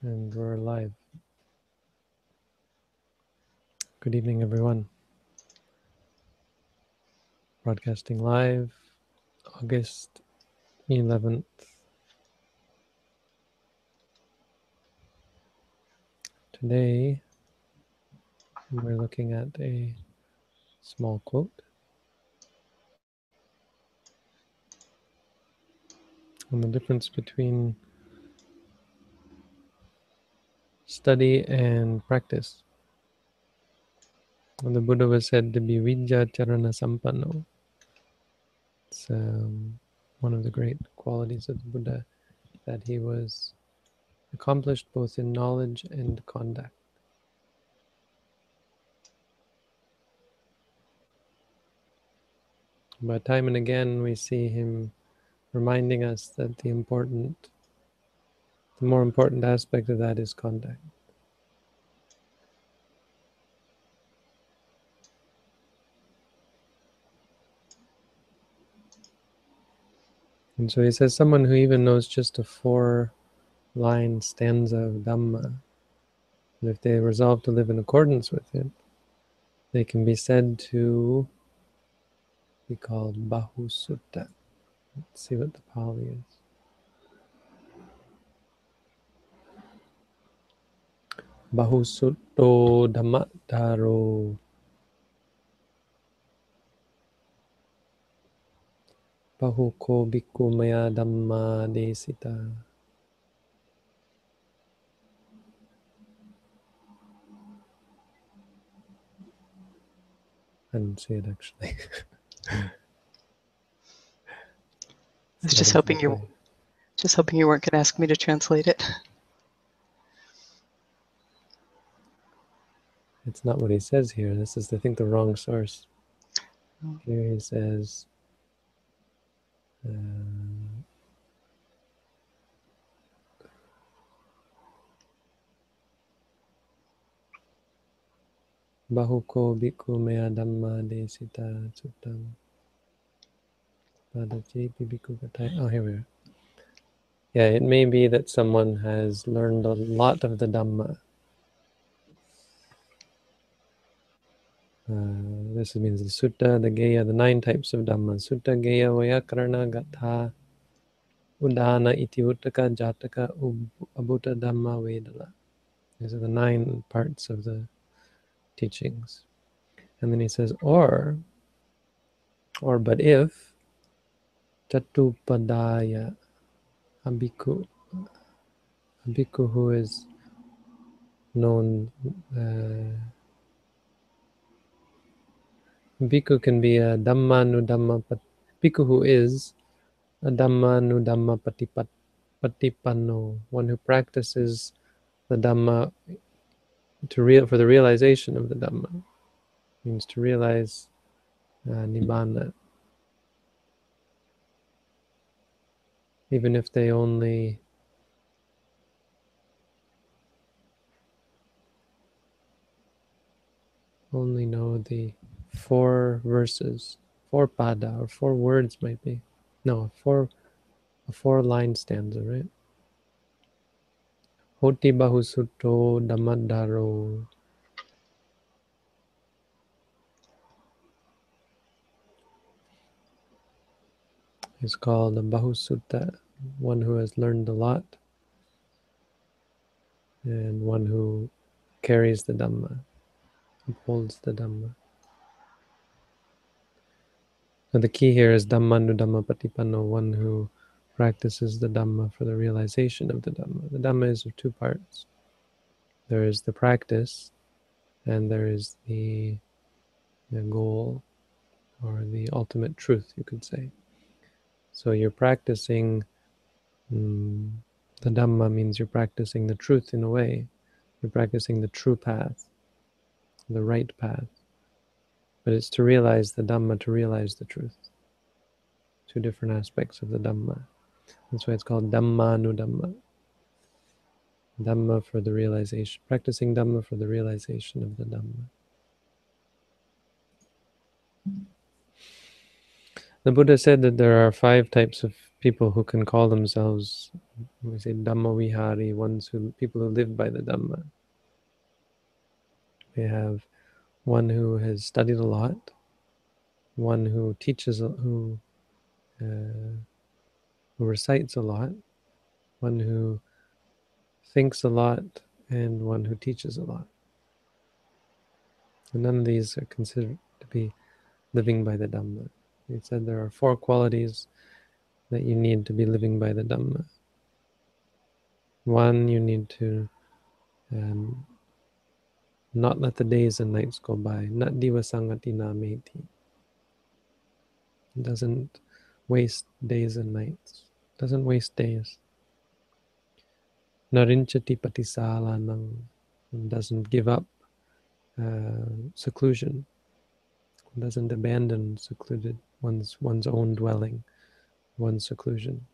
And we're live. Good evening, everyone. Broadcasting live, August 11th. Today, we're looking at a small quote on the difference between study and practice. And the Buddha was said to be Vijja Charana Sampanno. It's um, one of the great qualities of the Buddha that he was accomplished both in knowledge and conduct. But time and again, we see him reminding us that the important the more important aspect of that is conduct. And so he says, someone who even knows just a four line stanza of Dhamma, and if they resolve to live in accordance with it, they can be said to be called Bahusutta. Let's see what the Pali is. Bahusutto Dhammadharo. Bahuko Bhikkhu Maya Dhamma Desita. I didn't see it actually. I was just hoping you just hoping you weren't going to ask me to translate it. It's not what he says here. This is, I think, the wrong source. Oh. Here he says, uh, Bahuko bhikkhu maya dhamma desita suttam. Padachepi bhikkhu kathai. Oh, here we are. Yeah, it may be that someone has learned a lot of the Dhamma. This means the Sutta, the Geya, the nine types of Dhamma. Sutta, Geya, Vyakarana, Gatha, Udana, Iti, Uttaka, Jataka, Abhuta, Dhamma, vedala. These are the nine parts of the teachings. And then he says, or, or but if, Chatupadaya, a bhikkhu who is known, uh, bhikkhu can be a Dhamma Dhamma Pat, bhikkhu who is a Dhamma Dhamma Patipat, Patipanno, one who practices the Dhamma to real for the realization of the Dhamma means to realize uh, Nibbana. Even if they only only know the four verses, four pada or four words might be. No, four a four line stanza, right? Hoti Bahusutto Dhammadharo. is called a Bahusutta, one who has learned a lot, and one who carries the Dhamma, upholds the Dhamma. And the key here is Dhammanu Dhamma Patipanno, one who practices the Dhamma for the realization of the Dhamma. The Dhamma is of two parts. There is the practice, and there is the, the goal, or the ultimate truth, you could say. So you're practicing mm, the Dhamma means you're practicing the truth in a way. You're practicing the true path, the right path. But it's to realize the Dhamma, to realize the truth. Two different aspects of the Dhamma. That's why it's called Dhamma nu Dhamma. Dhamma for the realization, practicing Dhamma for the realization of the Dhamma. The Buddha said that there are five types of people who can call themselves, we say Dhamma Vihari, ones who people who live by the Dhamma. We have one who has studied a lot, one who teaches, who uh, who recites a lot, one who thinks a lot, and one who teaches a lot. And none of these are considered to be living by the Dhamma. He said there are four qualities that you need to be living by the Dhamma. One, you need to um, not let the days and nights go by. Not divasangati meti. Doesn't waste days and nights. Doesn't waste days. Narinchati patisalanang. Doesn't give up uh, seclusion. Doesn't abandon secluded one's one's own dwelling one's seclusion.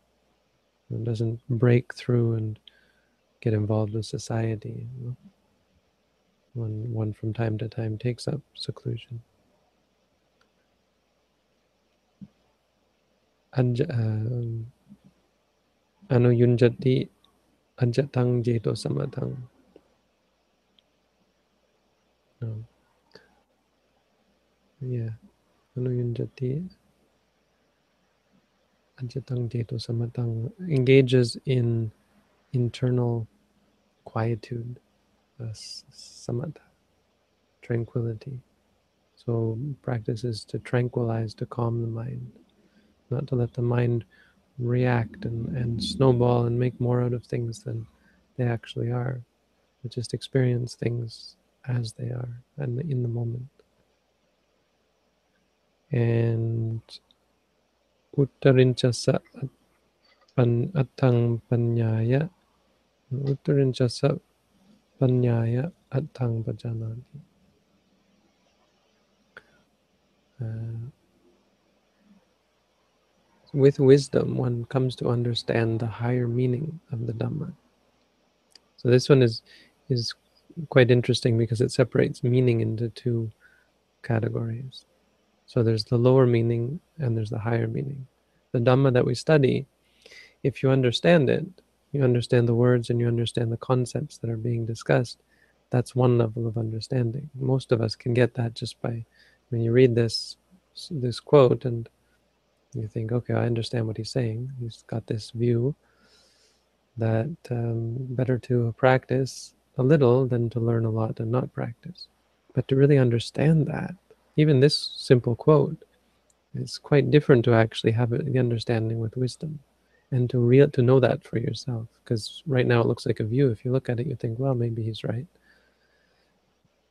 doesn't break through and get involved with society. You know? One, one from time to time takes up seclusion. Anj, um, anuyunjati anjatang jeto samatang. No. Yeah. Anuyunjati Ajatang Jeto Samatang engages in internal quietude, uh, samatha, tranquility. So practices to tranquilize, to calm the mind, not to let the mind react and, and snowball and make more out of things than they actually are, but just experience things as they are and in the moment. And uttarincha sa pan atang panyaya uh, with wisdom one comes to understand the higher meaning of the dhamma. So this one is is quite interesting because it separates meaning into two categories. So there's the lower meaning and there's the higher meaning. The Dhamma that we study, if you understand it, you understand the words and you understand the concepts that are being discussed, that's one level of understanding. Most of us can get that just by when you read this this quote and you think, okay, I understand what he's saying. He's got this view that um, better to practice a little than to learn a lot and not practice. But to really understand that, even this simple quote is quite different to actually have the understanding with wisdom and to real to know that for yourself because right now it looks like a view. If you look at it you think well maybe he's right.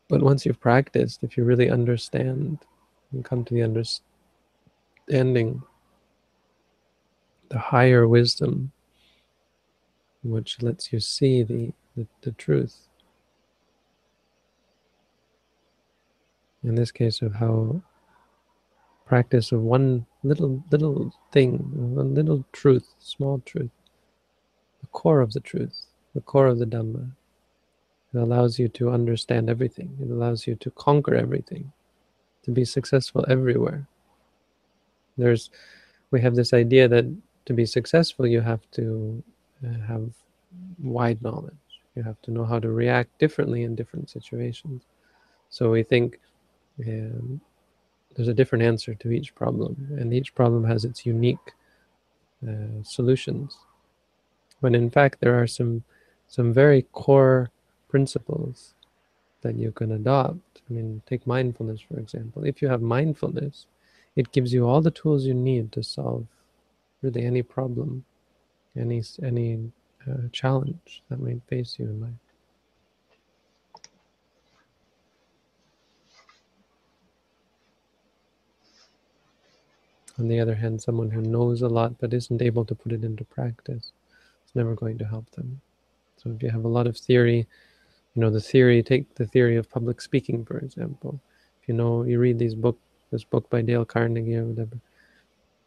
But once you've practiced if you really understand and come to the understanding the higher wisdom which lets you see the, the, the truth. In this case of how practice of one little little thing, one little truth, small truth, the core of the truth, the core of the Dhamma. It allows you to understand everything. It allows you to conquer everything, to be successful everywhere. There's, we have this idea that to be successful, you have to uh, have wide knowledge. You have to know how to react differently in different situations. So we think and there's a different answer to each problem, and each problem has its unique uh, solutions. When in fact, there are some some very core principles that you can adopt. I mean, take mindfulness for example. If you have mindfulness, it gives you all the tools you need to solve really any problem, any any uh, challenge that might face you in life. On the other hand, someone who knows a lot but isn't able to put it into practice, it's never going to help them. So if you have a lot of theory, you know, the theory, take the theory of public speaking, for example. If you know, you read these book, this book by Dale Carnegie or whatever,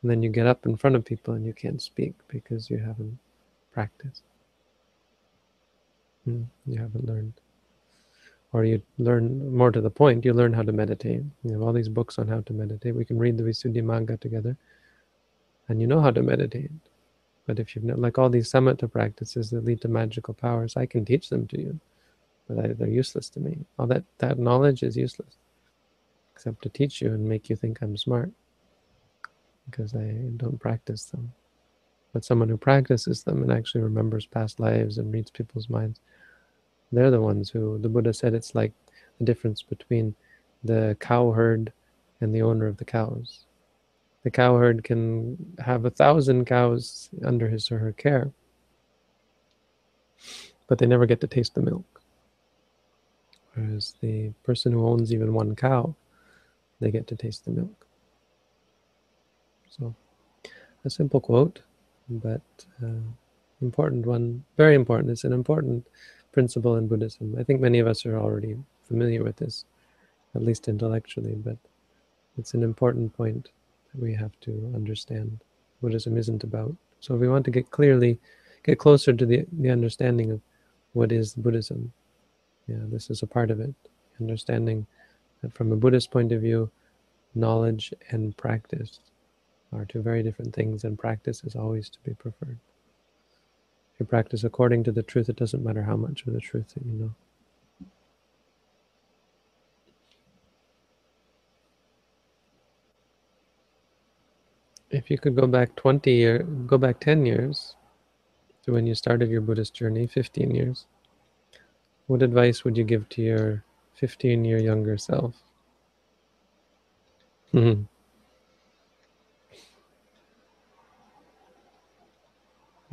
and then you get up in front of people and you can't speak because you haven't practiced. Hmm, you haven't learned or you learn more to the point, you learn how to meditate. You have all these books on how to meditate. We can read the Visuddhimagga together, and you know how to meditate. But if you've like all these samatha practices that lead to magical powers, I can teach them to you, but they're useless to me. All that that knowledge is useless, except to teach you and make you think I'm smart, because I don't practice them. But someone who practices them and actually remembers past lives and reads people's minds, they're the ones who the Buddha said it's like the difference between the cow herd and the owner of the cows the cowherd can have a thousand cows under his or her care, but they never get to taste the milk. Whereas the person who owns even one cow, they get to taste the milk. So, a simple quote, but uh, important one, very important. It's an important principle in Buddhism. I think many of us are already familiar with this, at least intellectually, but it's an important point that we have to understand Buddhism isn't about. So if we want to get clearly, get closer to the, the understanding of what is Buddhism, yeah, this is a part of it. Understanding that from a Buddhist point of view, knowledge and practice are two very different things, and practice is always to be preferred. You practice according to the truth, it doesn't matter how much of the truth that you know. If you could go back 20 years, go back 10 years to when you started your Buddhist journey, 15 years, what advice would you give to your 15 year younger self? Mm-hmm.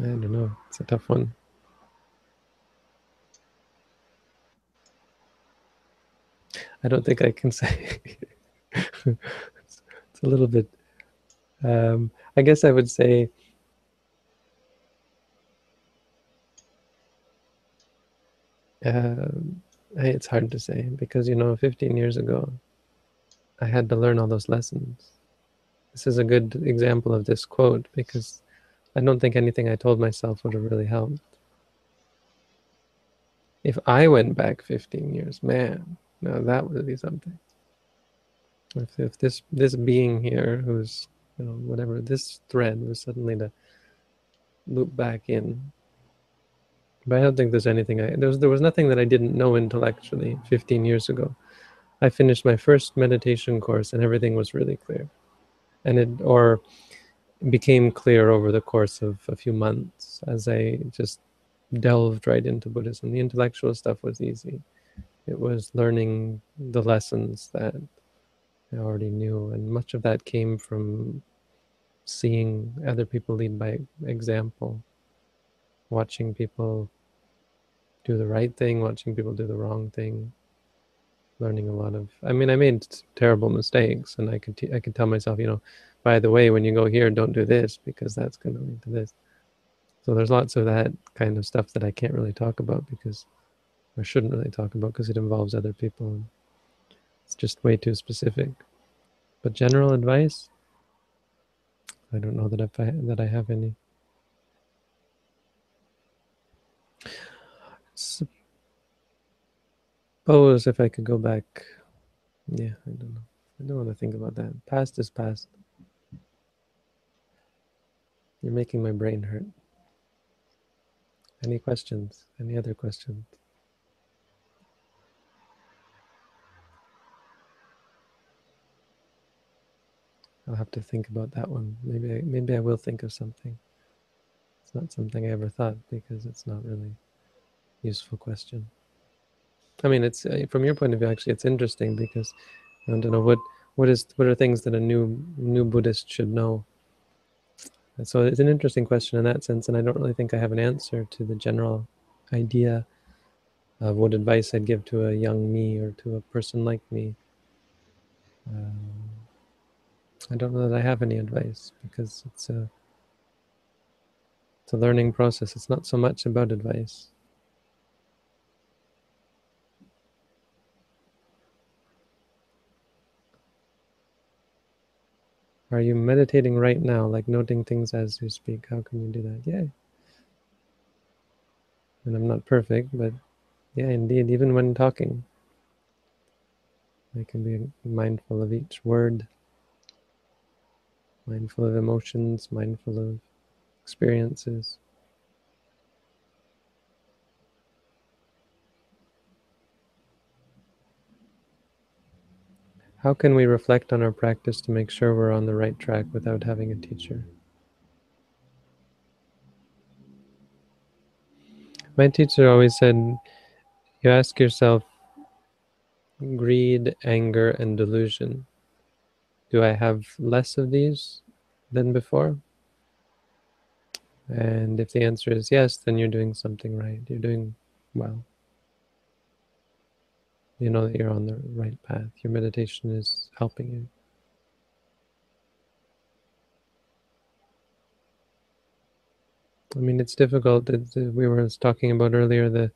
I don't know. It's a tough one. I don't think I can say. it's, a little bit um, I guess I would say uh, it's hard to say because you know 15 years ago I had to learn all those lessons. This is a good example of this quote because I don't think anything I told myself would have really helped. If I went back 15 years, man, now that would be something. If, if this this being here who's you know, whatever this thread was suddenly to loop back in. But I don't think there's anything I there was there was nothing that I didn't know intellectually 15 years ago. I finished my first meditation course and everything was really clear. And it or became clear over the course of a few months as I just delved right into Buddhism. The intellectual stuff was easy. It was learning the lessons that I already knew, and much of that came from seeing other people lead by example, watching people do the right thing, watching people do the wrong thing, learning a lot of. I mean, I made terrible mistakes, and I could t- I could tell myself, you know, by the way, when you go here, don't do this because that's going to lead to this. So there's lots of that kind of stuff that I can't really talk about because I shouldn't really talk about because it involves other people. It's just way too specific. But general advice, I don't know that if I that I have any. Suppose if I could go back, yeah, I don't know. I don't want to think about that. Past is past. You're making my brain hurt. Any questions? Any other questions? I'll have to think about that one. Maybe I, maybe I will think of something. It's not something I ever thought because it's not really useful question. I mean, it's uh, from your point of view. Actually, it's interesting because I don't know what what is what are things that a new new Buddhist should know. So it's an interesting question in that sense, and I don't really think I have an answer to the general idea of what advice I'd give to a young me or to a person like me. Um, I don't know that I have any advice because it's a it's a learning process. It's not so much about advice. Are you meditating right now, like noting things as you speak? How can you do that? Yeah. And I'm not perfect, but yeah, indeed, even when talking, I can be mindful of each word mindful of emotions, mindful of experiences. How can we reflect on our practice to make sure we're on the right track without having a teacher? My teacher always said, you ask yourself, greed, anger, and delusion. Do I have less of these than before? And if the answer is yes, then you're doing something right. You're doing well you know that you're on the right path. Your meditation is helping you. I mean, it's difficult. we were talking about earlier the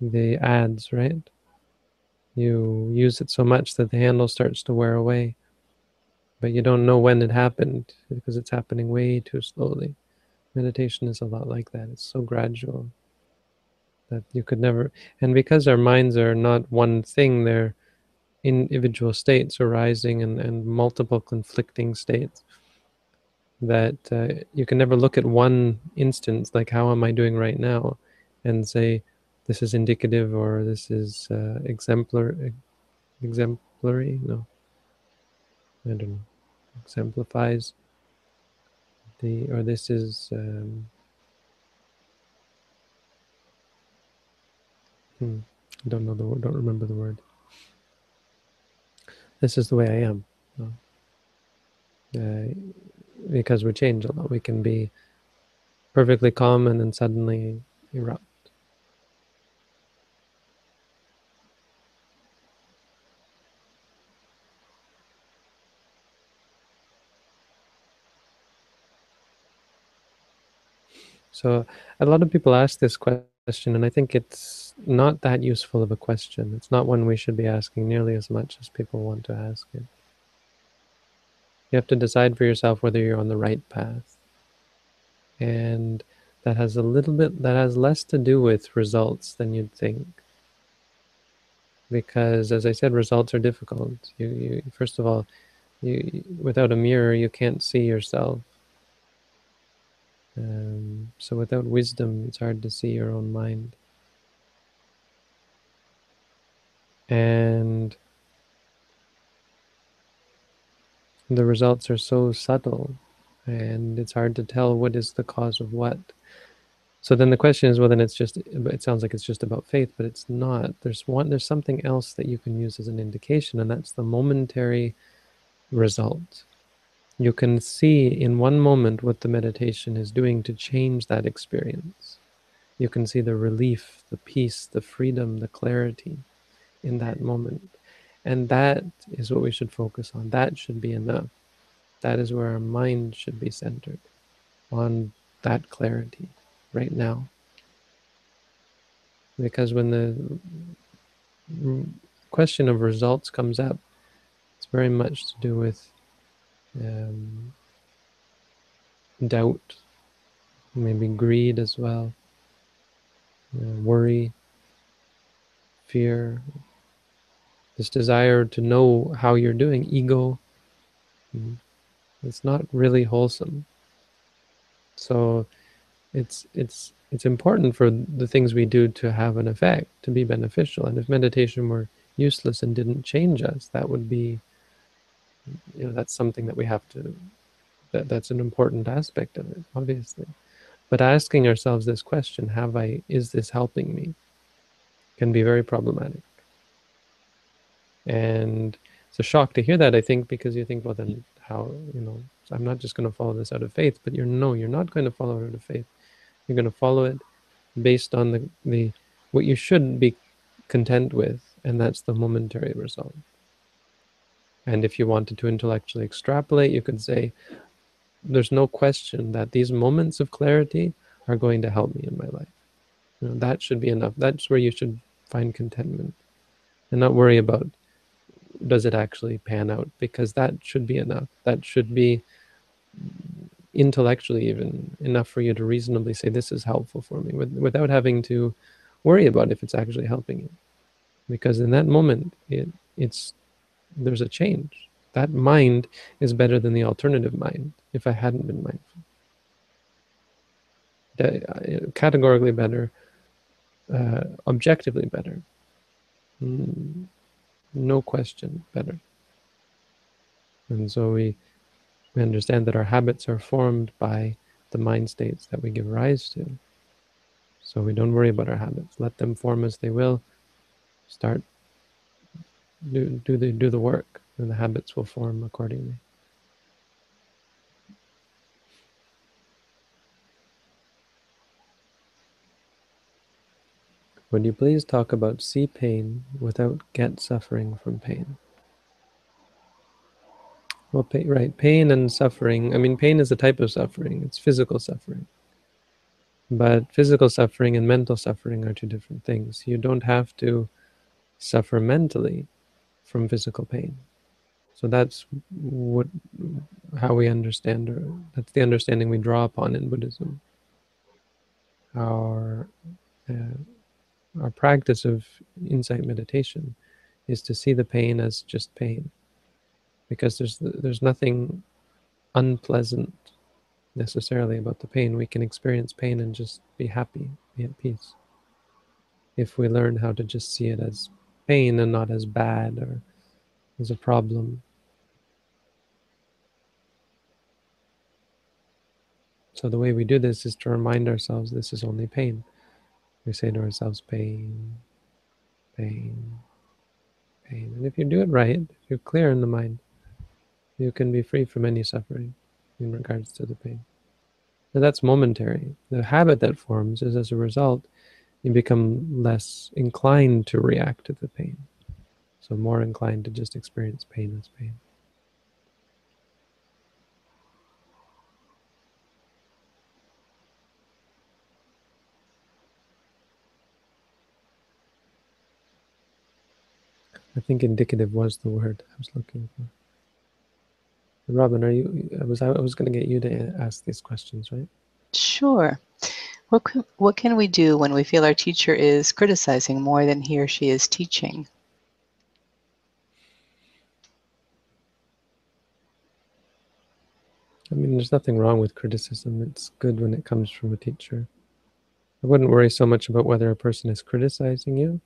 the adze, right? You use it so much that the handle starts to wear away, but you don't know when it happened because it's happening way too slowly. Meditation is a lot like that. It's so gradual that you could never and because our minds are not one thing they're individual states arising and, and multiple conflicting states that uh, you can never look at one instance like how am i doing right now and say this is indicative or this is uh, exemplar exemplary no. I don't know. Exemplifies the or this is um, Hmm. Don't know the word. Don't remember the word. This is the way I am. Uh, because we change a lot. We can be perfectly calm and then suddenly erupt. So a lot of people ask this question, and I think it's not that useful of a question. It's not one we should be asking nearly as much as people want to ask it. You have to decide for yourself whether you're on the right path. And that has a little bit, that has less to do with results than you'd think. Because as I said, results are difficult. You, you first of all, you, without a mirror, you can't see yourself. Um, so without wisdom, it's hard to see your own mind. and the results are so subtle and it's hard to tell what is the cause of what. So then the question is well then it's just it sounds like it's just about faith but it's not. There's one there's something else that you can use as an indication and that's the momentary result you can see in one moment what the meditation is doing to change that experience you can see the relief the peace the freedom the clarity in that moment. And that is what we should focus on. That should be enough. That is where our mind should be centered on that clarity right now. Because when the question of results comes up, it's very much to do with um, doubt, maybe greed as well, uh, worry, fear, this desire to know how you're doing, ego, mm, it's not really wholesome. So it's it's it's important for the things we do to have an effect, to be beneficial. And if meditation were useless and didn't change us, that would be you know that's something that we have to that that's an important aspect of it, obviously. But asking ourselves this question, have I is this helping me? can be very problematic. And it's a shock to hear that, I think, because you think, well, then how, you know, I'm not just going to follow this out of faith, but you're no, you're not going to follow it out of faith. You're going to follow it based on the, the what you should be content with, and that's the momentary result. And if you wanted to intellectually extrapolate, you could say, there's no question that these moments of clarity are going to help me in my life. You know, that should be enough. That's where you should find contentment and not worry about does it actually pan out because that should be enough that should be intellectually even enough for you to reasonably say this is helpful for me with, without having to worry about if it's actually helping you because in that moment it it's there's a change that mind is better than the alternative mind if i hadn't been mindful uh, categorically better, uh, objectively better. Mm, no question better. And so we, we understand that our habits are formed by the mind states that we give rise to. So we don't worry about our habits. Let them form as they will. Start do do the do the work, and the habits will form accordingly. Would you please talk about see pain without get suffering from pain? Well, pain, right, pain and suffering. I mean, pain is a type of suffering. It's physical suffering. But physical suffering and mental suffering are two different things. You don't have to suffer mentally from physical pain. So that's what how we understand, or that's the understanding we draw upon in Buddhism. Our uh, our practice of insight meditation is to see the pain as just pain, because there's there's nothing unpleasant necessarily about the pain. We can experience pain and just be happy, be at peace. If we learn how to just see it as pain and not as bad or as a problem. So the way we do this is to remind ourselves this is only pain. We say to ourselves, pain, pain, pain. And if you do it right, if you're clear in the mind, you can be free from any suffering in regards to the pain. Now that's momentary. The habit that forms is as a result, you become less inclined to react to the pain. So more inclined to just experience pain as pain. I think indicative was the word I was looking for. Robin, are you? I was I was going to get you to ask these questions, right? Sure. What can, what can we do when we feel our teacher is criticizing more than he or she is teaching? I mean, there's nothing wrong with criticism. It's good when it comes from a teacher. I wouldn't worry so much about whether a person is criticizing you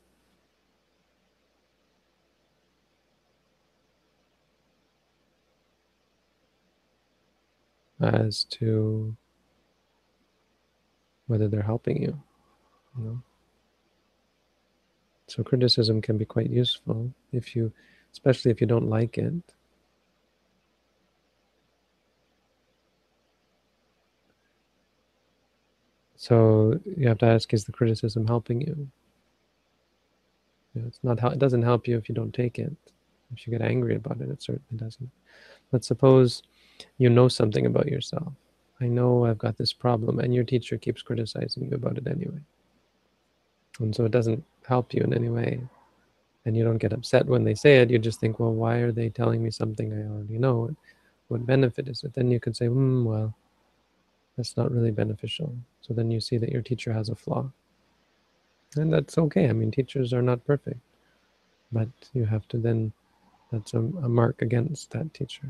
as to whether they're helping you, you know. So criticism can be quite useful if you, especially if you don't like it. So you have to ask, is the criticism helping you? you know, it's not. It doesn't help you if you don't take it. If you get angry about it, it certainly doesn't. But suppose you know something about yourself. I know I've got this problem, and your teacher keeps criticizing you about it anyway. And so it doesn't help you in any way. And you don't get upset when they say it. You just think, well, why are they telling me something I already know? What benefit is it? Then you could say, hmm, well, that's not really beneficial. So then you see that your teacher has a flaw. And that's okay. I mean, teachers are not perfect. But you have to then, that's a, a mark against that teacher.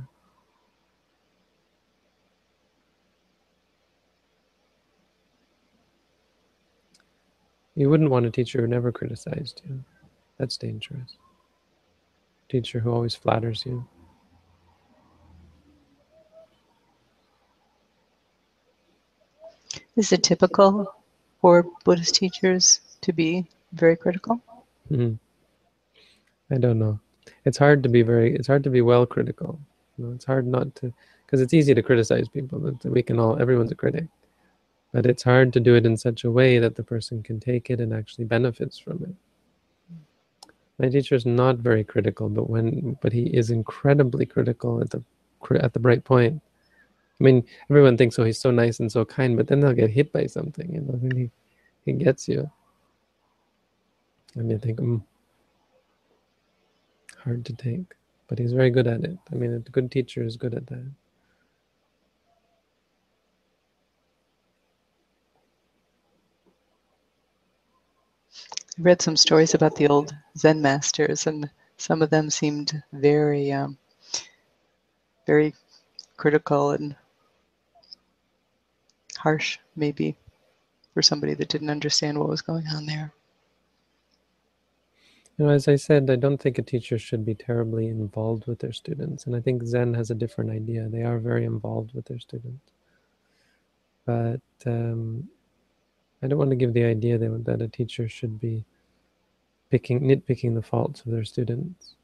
You wouldn't want a teacher who never criticized you. That's dangerous. A teacher who always flatters you. Is it typical for Buddhist teachers to be very critical? Mm-hmm. I don't know. It's hard to be very. It's hard to be well critical. You know, it's hard not to, because it's easy to criticize people. We can all. Everyone's a critic. But it's hard to do it in such a way that the person can take it and actually benefits from it. My teacher is not very critical, but when but he is incredibly critical at the at the right point. I mean, everyone thinks, oh, he's so nice and so kind, but then they'll get hit by something, you know, then he, he gets you. And you think, hmm, hard to take. But he's very good at it. I mean, a good teacher is good at that. Read some stories about the old Zen masters, and some of them seemed very, um, very critical and harsh, maybe. for somebody that didn't understand what was going on there. You know, as I said, I don't think a teacher should be terribly involved with their students. And I think Zen has a different idea. They are very involved with their students. But um, I don't want to give the idea that, that a teacher should be picking, nitpicking the faults of their students.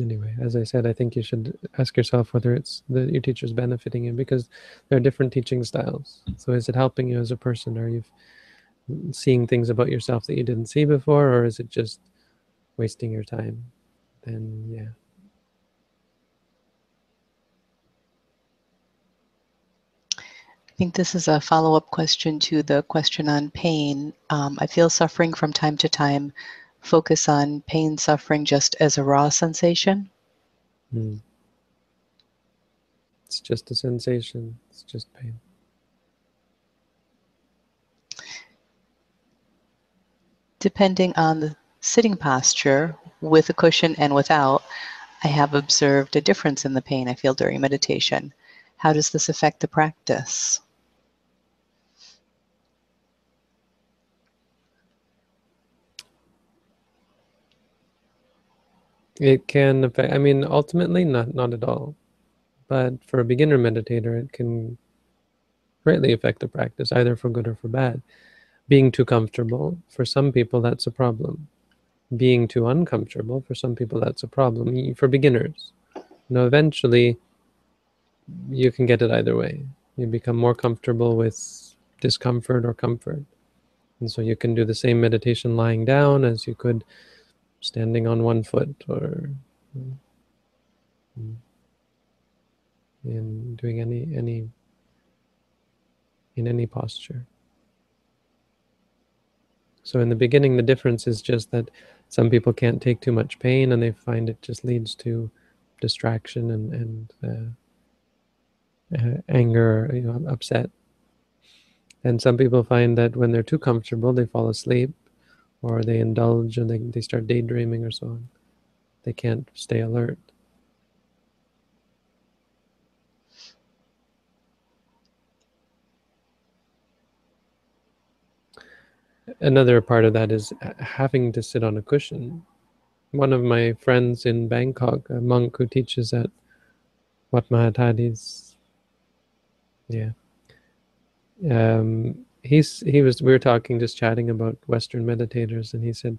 anyway, as I said, I think you should ask yourself whether it's that your teacher's benefiting you because there are different teaching styles. So is it helping you as a person? Are you seeing things about yourself that you didn't see before, or is it just wasting your time? Then yeah. I think this is a follow-up question to the question on pain. Um, I feel suffering from time to time focus on pain, suffering just as a raw sensation? Mm. It's just a sensation, it's just pain. Depending on the sitting posture, with a cushion and without, I have observed a difference in the pain I feel during meditation. How does this affect the practice? It can affect, I mean, ultimately, not, not at all. But for a beginner meditator, it can greatly affect the practice, either for good or for bad. Being too comfortable, for some people, that's a problem. Being too uncomfortable, for some people, that's a problem. For beginners, you know, eventually, you can get it either way. You become more comfortable with discomfort or comfort. And so you can do the same meditation lying down as you could standing on one foot or mm, mm, in doing any any in any posture. So in the beginning, the difference is just that some people can't take too much pain and they find it just leads to distraction and, and uh, uh, anger, you know, upset. And some people find that when they're too comfortable, they fall asleep or they indulge and they, they start daydreaming or so on. They can't stay alert. Another part of that is having to sit on a cushion. One of my friends in Bangkok, a monk who teaches at Wat Mahatthadis, yeah, um, he's he was we were talking just chatting about Western meditators, and he said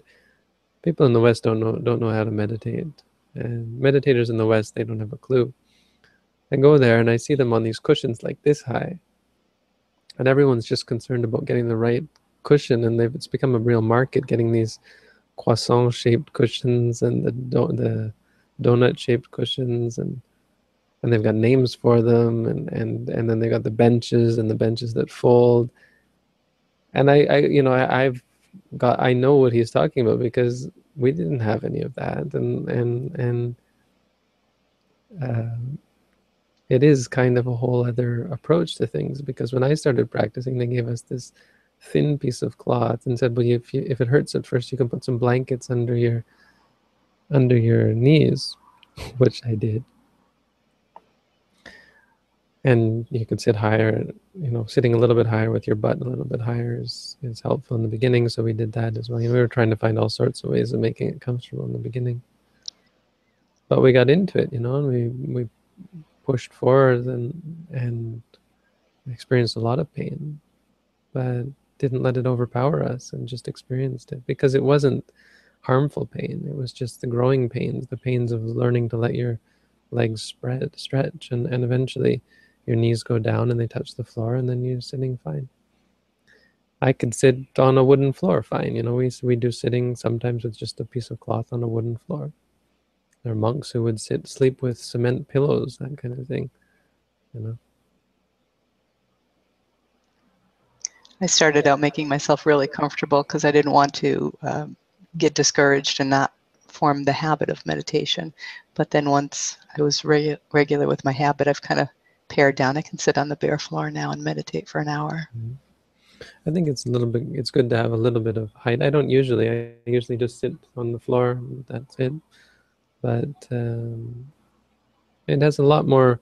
people in the West don't know don't know how to meditate, and meditators in the West they don't have a clue. I go there and I see them on these cushions like this high, and everyone's just concerned about getting the right cushion, and they've it's become a real market getting these croissant shaped cushions and the do, the donut shaped cushions and and they've got names for them and and and then they've got the benches and the benches that fold. And I, I you know, I, I've got, I know what he's talking about because we didn't have any of that, and and and uh, it is kind of a whole other approach to things because when I started practicing, they gave us this thin piece of cloth and said, "Well, if you, if it hurts at first, you can put some blankets under your under your knees," which I did. And you could sit higher you know sitting a little bit higher with your butt a little bit higher is, is helpful in the beginning. So we did that as well. We were trying to find all sorts of ways of making it comfortable in the beginning. But we got into it you know and we we pushed forward and and experienced a lot of pain. But didn't let it overpower us and just experienced it because it wasn't harmful pain. It was just the growing pains the pains of learning to let your legs spread stretch and, and eventually your knees go down and they touch the floor and then you're sitting fine. I could sit on a wooden floor fine you know we, we do sitting sometimes with just a piece of cloth on a wooden floor. There are monks who would sit sleep with cement pillows that kind of thing you know i started out making myself really comfortable because i didn't want to um, get discouraged and not form the habit of meditation but then once i was re- regular with my habit i've kind of pared down. I can sit on the bare floor now and meditate for an hour. Mm-hmm. I think it's a little bit. It's good to have a little bit of height. I don't usually. I usually just sit on the floor. That's it. But um, it has a lot more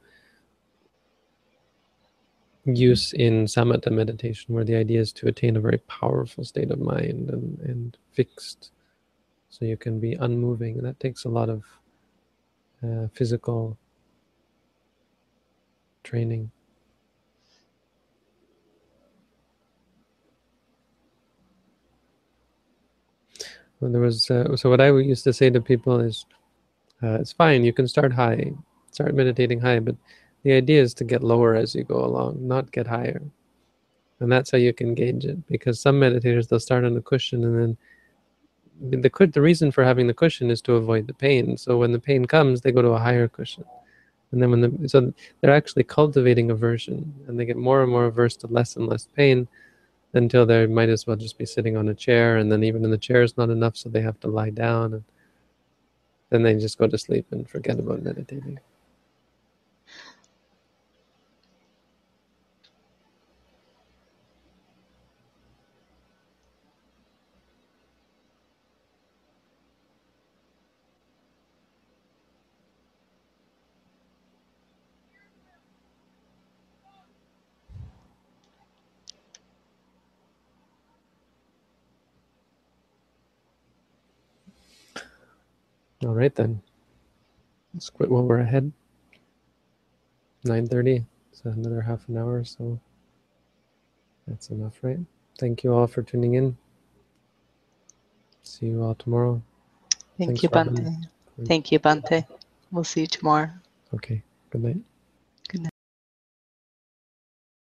use in samatha meditation, where the idea is to attain a very powerful state of mind and, and fixed, so you can be unmoving. And that takes a lot of uh, physical training. There was uh, so what I used to say to people is, uh, it's fine. You can start high, start meditating high, but the idea is to get lower as you go along, not get higher. And that's how you can gauge it. Because some meditators they'll start on a cushion and then the the reason for having the cushion is to avoid the pain. So when the pain comes, they go to a higher cushion. And then when the so they're actually cultivating aversion and they get more and more averse to less and less pain until they might as well just be sitting on a chair and then even in the chair is not enough so they have to lie down and then they just go to sleep and forget about meditating All right then. Let's quit while we're ahead. 9.30, so another half an hour, so that's enough, right? Thank you all for tuning in. See you all tomorrow. Thank Thanks, you. Bhante. Thank you, Bhante. We'll see you tomorrow. Okay, good night.